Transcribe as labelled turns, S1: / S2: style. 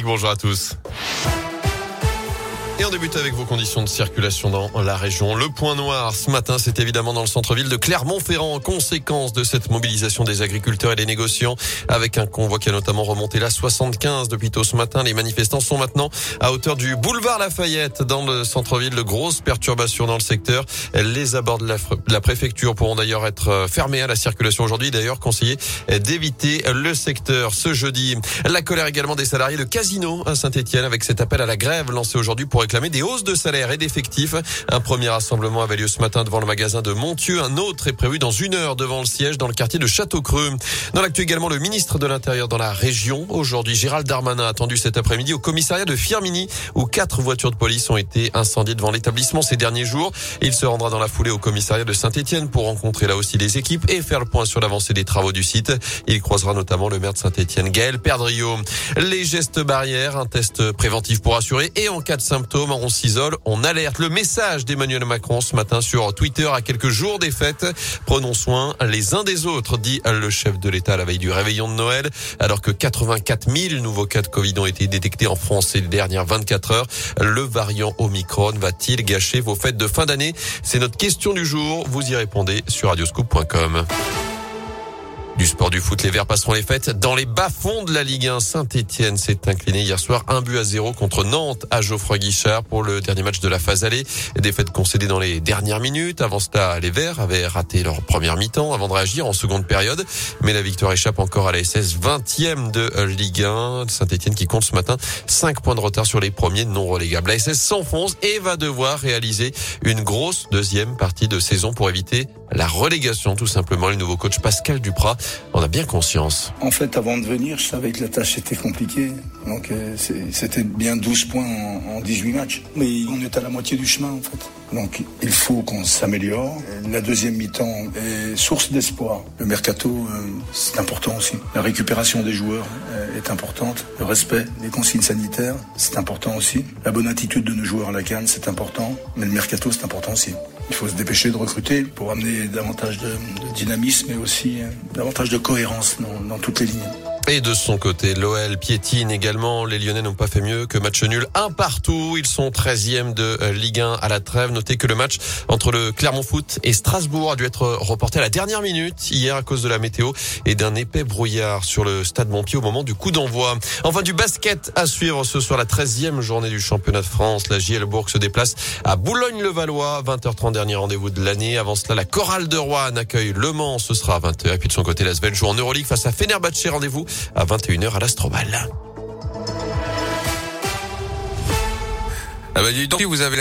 S1: Bonjour à tous. Et on débute avec vos conditions de circulation dans la région. Le point noir ce matin, c'est évidemment dans le centre-ville de Clermont-Ferrand, en conséquence de cette mobilisation des agriculteurs et des négociants, avec un convoi qui a notamment remonté la 75 depuis tôt ce matin. Les manifestants sont maintenant à hauteur du boulevard Lafayette dans le centre-ville. De grosses perturbations dans le secteur. Les abords de la, préfecture pourront d'ailleurs être fermés à la circulation aujourd'hui. D'ailleurs, conseillé d'éviter le secteur ce jeudi. La colère également des salariés de Casino à Saint-Etienne avec cet appel à la grève lancé aujourd'hui pour réclamer des hausses de salaire et d'effectifs. Un premier rassemblement avait lieu ce matin devant le magasin de Montieu. Un autre est prévu dans une heure devant le siège dans le quartier de Château-Creux. Dans l'actu également, le ministre de l'Intérieur dans la région. Aujourd'hui, Gérald Darmanin attendu cet après-midi au commissariat de Firmini où quatre voitures de police ont été incendiées devant l'établissement ces derniers jours. Il se rendra dans la foulée au commissariat de Saint-Etienne pour rencontrer là aussi les équipes et faire le point sur l'avancée des travaux du site. Il croisera notamment le maire de Saint-Etienne, Gaël Perdriau. Les gestes barrières, un test préventif pour assurer et en cas de symptômes, on s'isole, on alerte. Le message d'Emmanuel Macron ce matin sur Twitter à quelques jours des fêtes. Prenons soin les uns des autres, dit le chef de l'État à la veille du réveillon de Noël. Alors que 84 000 nouveaux cas de Covid ont été détectés en France ces dernières 24 heures, le variant Omicron va-t-il gâcher vos fêtes de fin d'année? C'est notre question du jour. Vous y répondez sur radioscoop.com. Du sport du foot, les Verts passeront les fêtes dans les bas-fonds de la Ligue 1. Saint-Etienne s'est incliné hier soir un but à zéro contre Nantes à Geoffroy Guichard pour le dernier match de la phase allée. Défaite concédée dans les dernières minutes. Avant cela, les Verts avaient raté leur première mi-temps avant de réagir en seconde période. Mais la victoire échappe encore à la SS 20e de Ligue 1. Saint-Etienne qui compte ce matin 5 points de retard sur les premiers non relégables. La SS s'enfonce et va devoir réaliser une grosse deuxième partie de saison pour éviter la relégation tout simplement. Le nouveau coach Pascal Duprat on a bien conscience.
S2: En fait, avant de venir, je savais que la tâche était compliquée. Donc euh, c'était bien 12 points en, 18 matchs. Mais on est à la moitié du chemin en fait. Donc il faut qu'on s'améliore. La deuxième mi-temps est source d'espoir. Le mercato, euh, c'est important aussi. La récupération des joueurs euh, est importante. Le respect des consignes sanitaires, c'est important aussi. La bonne attitude de nos joueurs à la canne, c'est important. Mais le mercato, c'est important aussi. Il faut se dépêcher de recruter pour amener davantage de, dynamisme et aussi davantage de cohérence dans toutes les lignes.
S1: Et de son côté, l'OL piétine également. Les Lyonnais n'ont pas fait mieux que match nul un partout. Ils sont 13e de euh, Ligue 1 à la trêve. Notez que le match entre le Clermont Foot et Strasbourg a dû être reporté à la dernière minute hier à cause de la météo et d'un épais brouillard sur le stade Montpied au moment du coup d'envoi. Enfin du basket à suivre ce soir la 13e journée du championnat de France. La JL Bourg se déplace à Boulogne-le-Valois. 20h30 dernier rendez-vous de l'année. Avant cela, la chorale de Rouen accueille Le Mans. Ce sera à 20h. Et puis de son côté, la Svel joue en Euroleague face à Fenerbahçe. Rendez-vous à 21h à l'Astrobal.
S3: Ah bah dis donc, vous avez l'air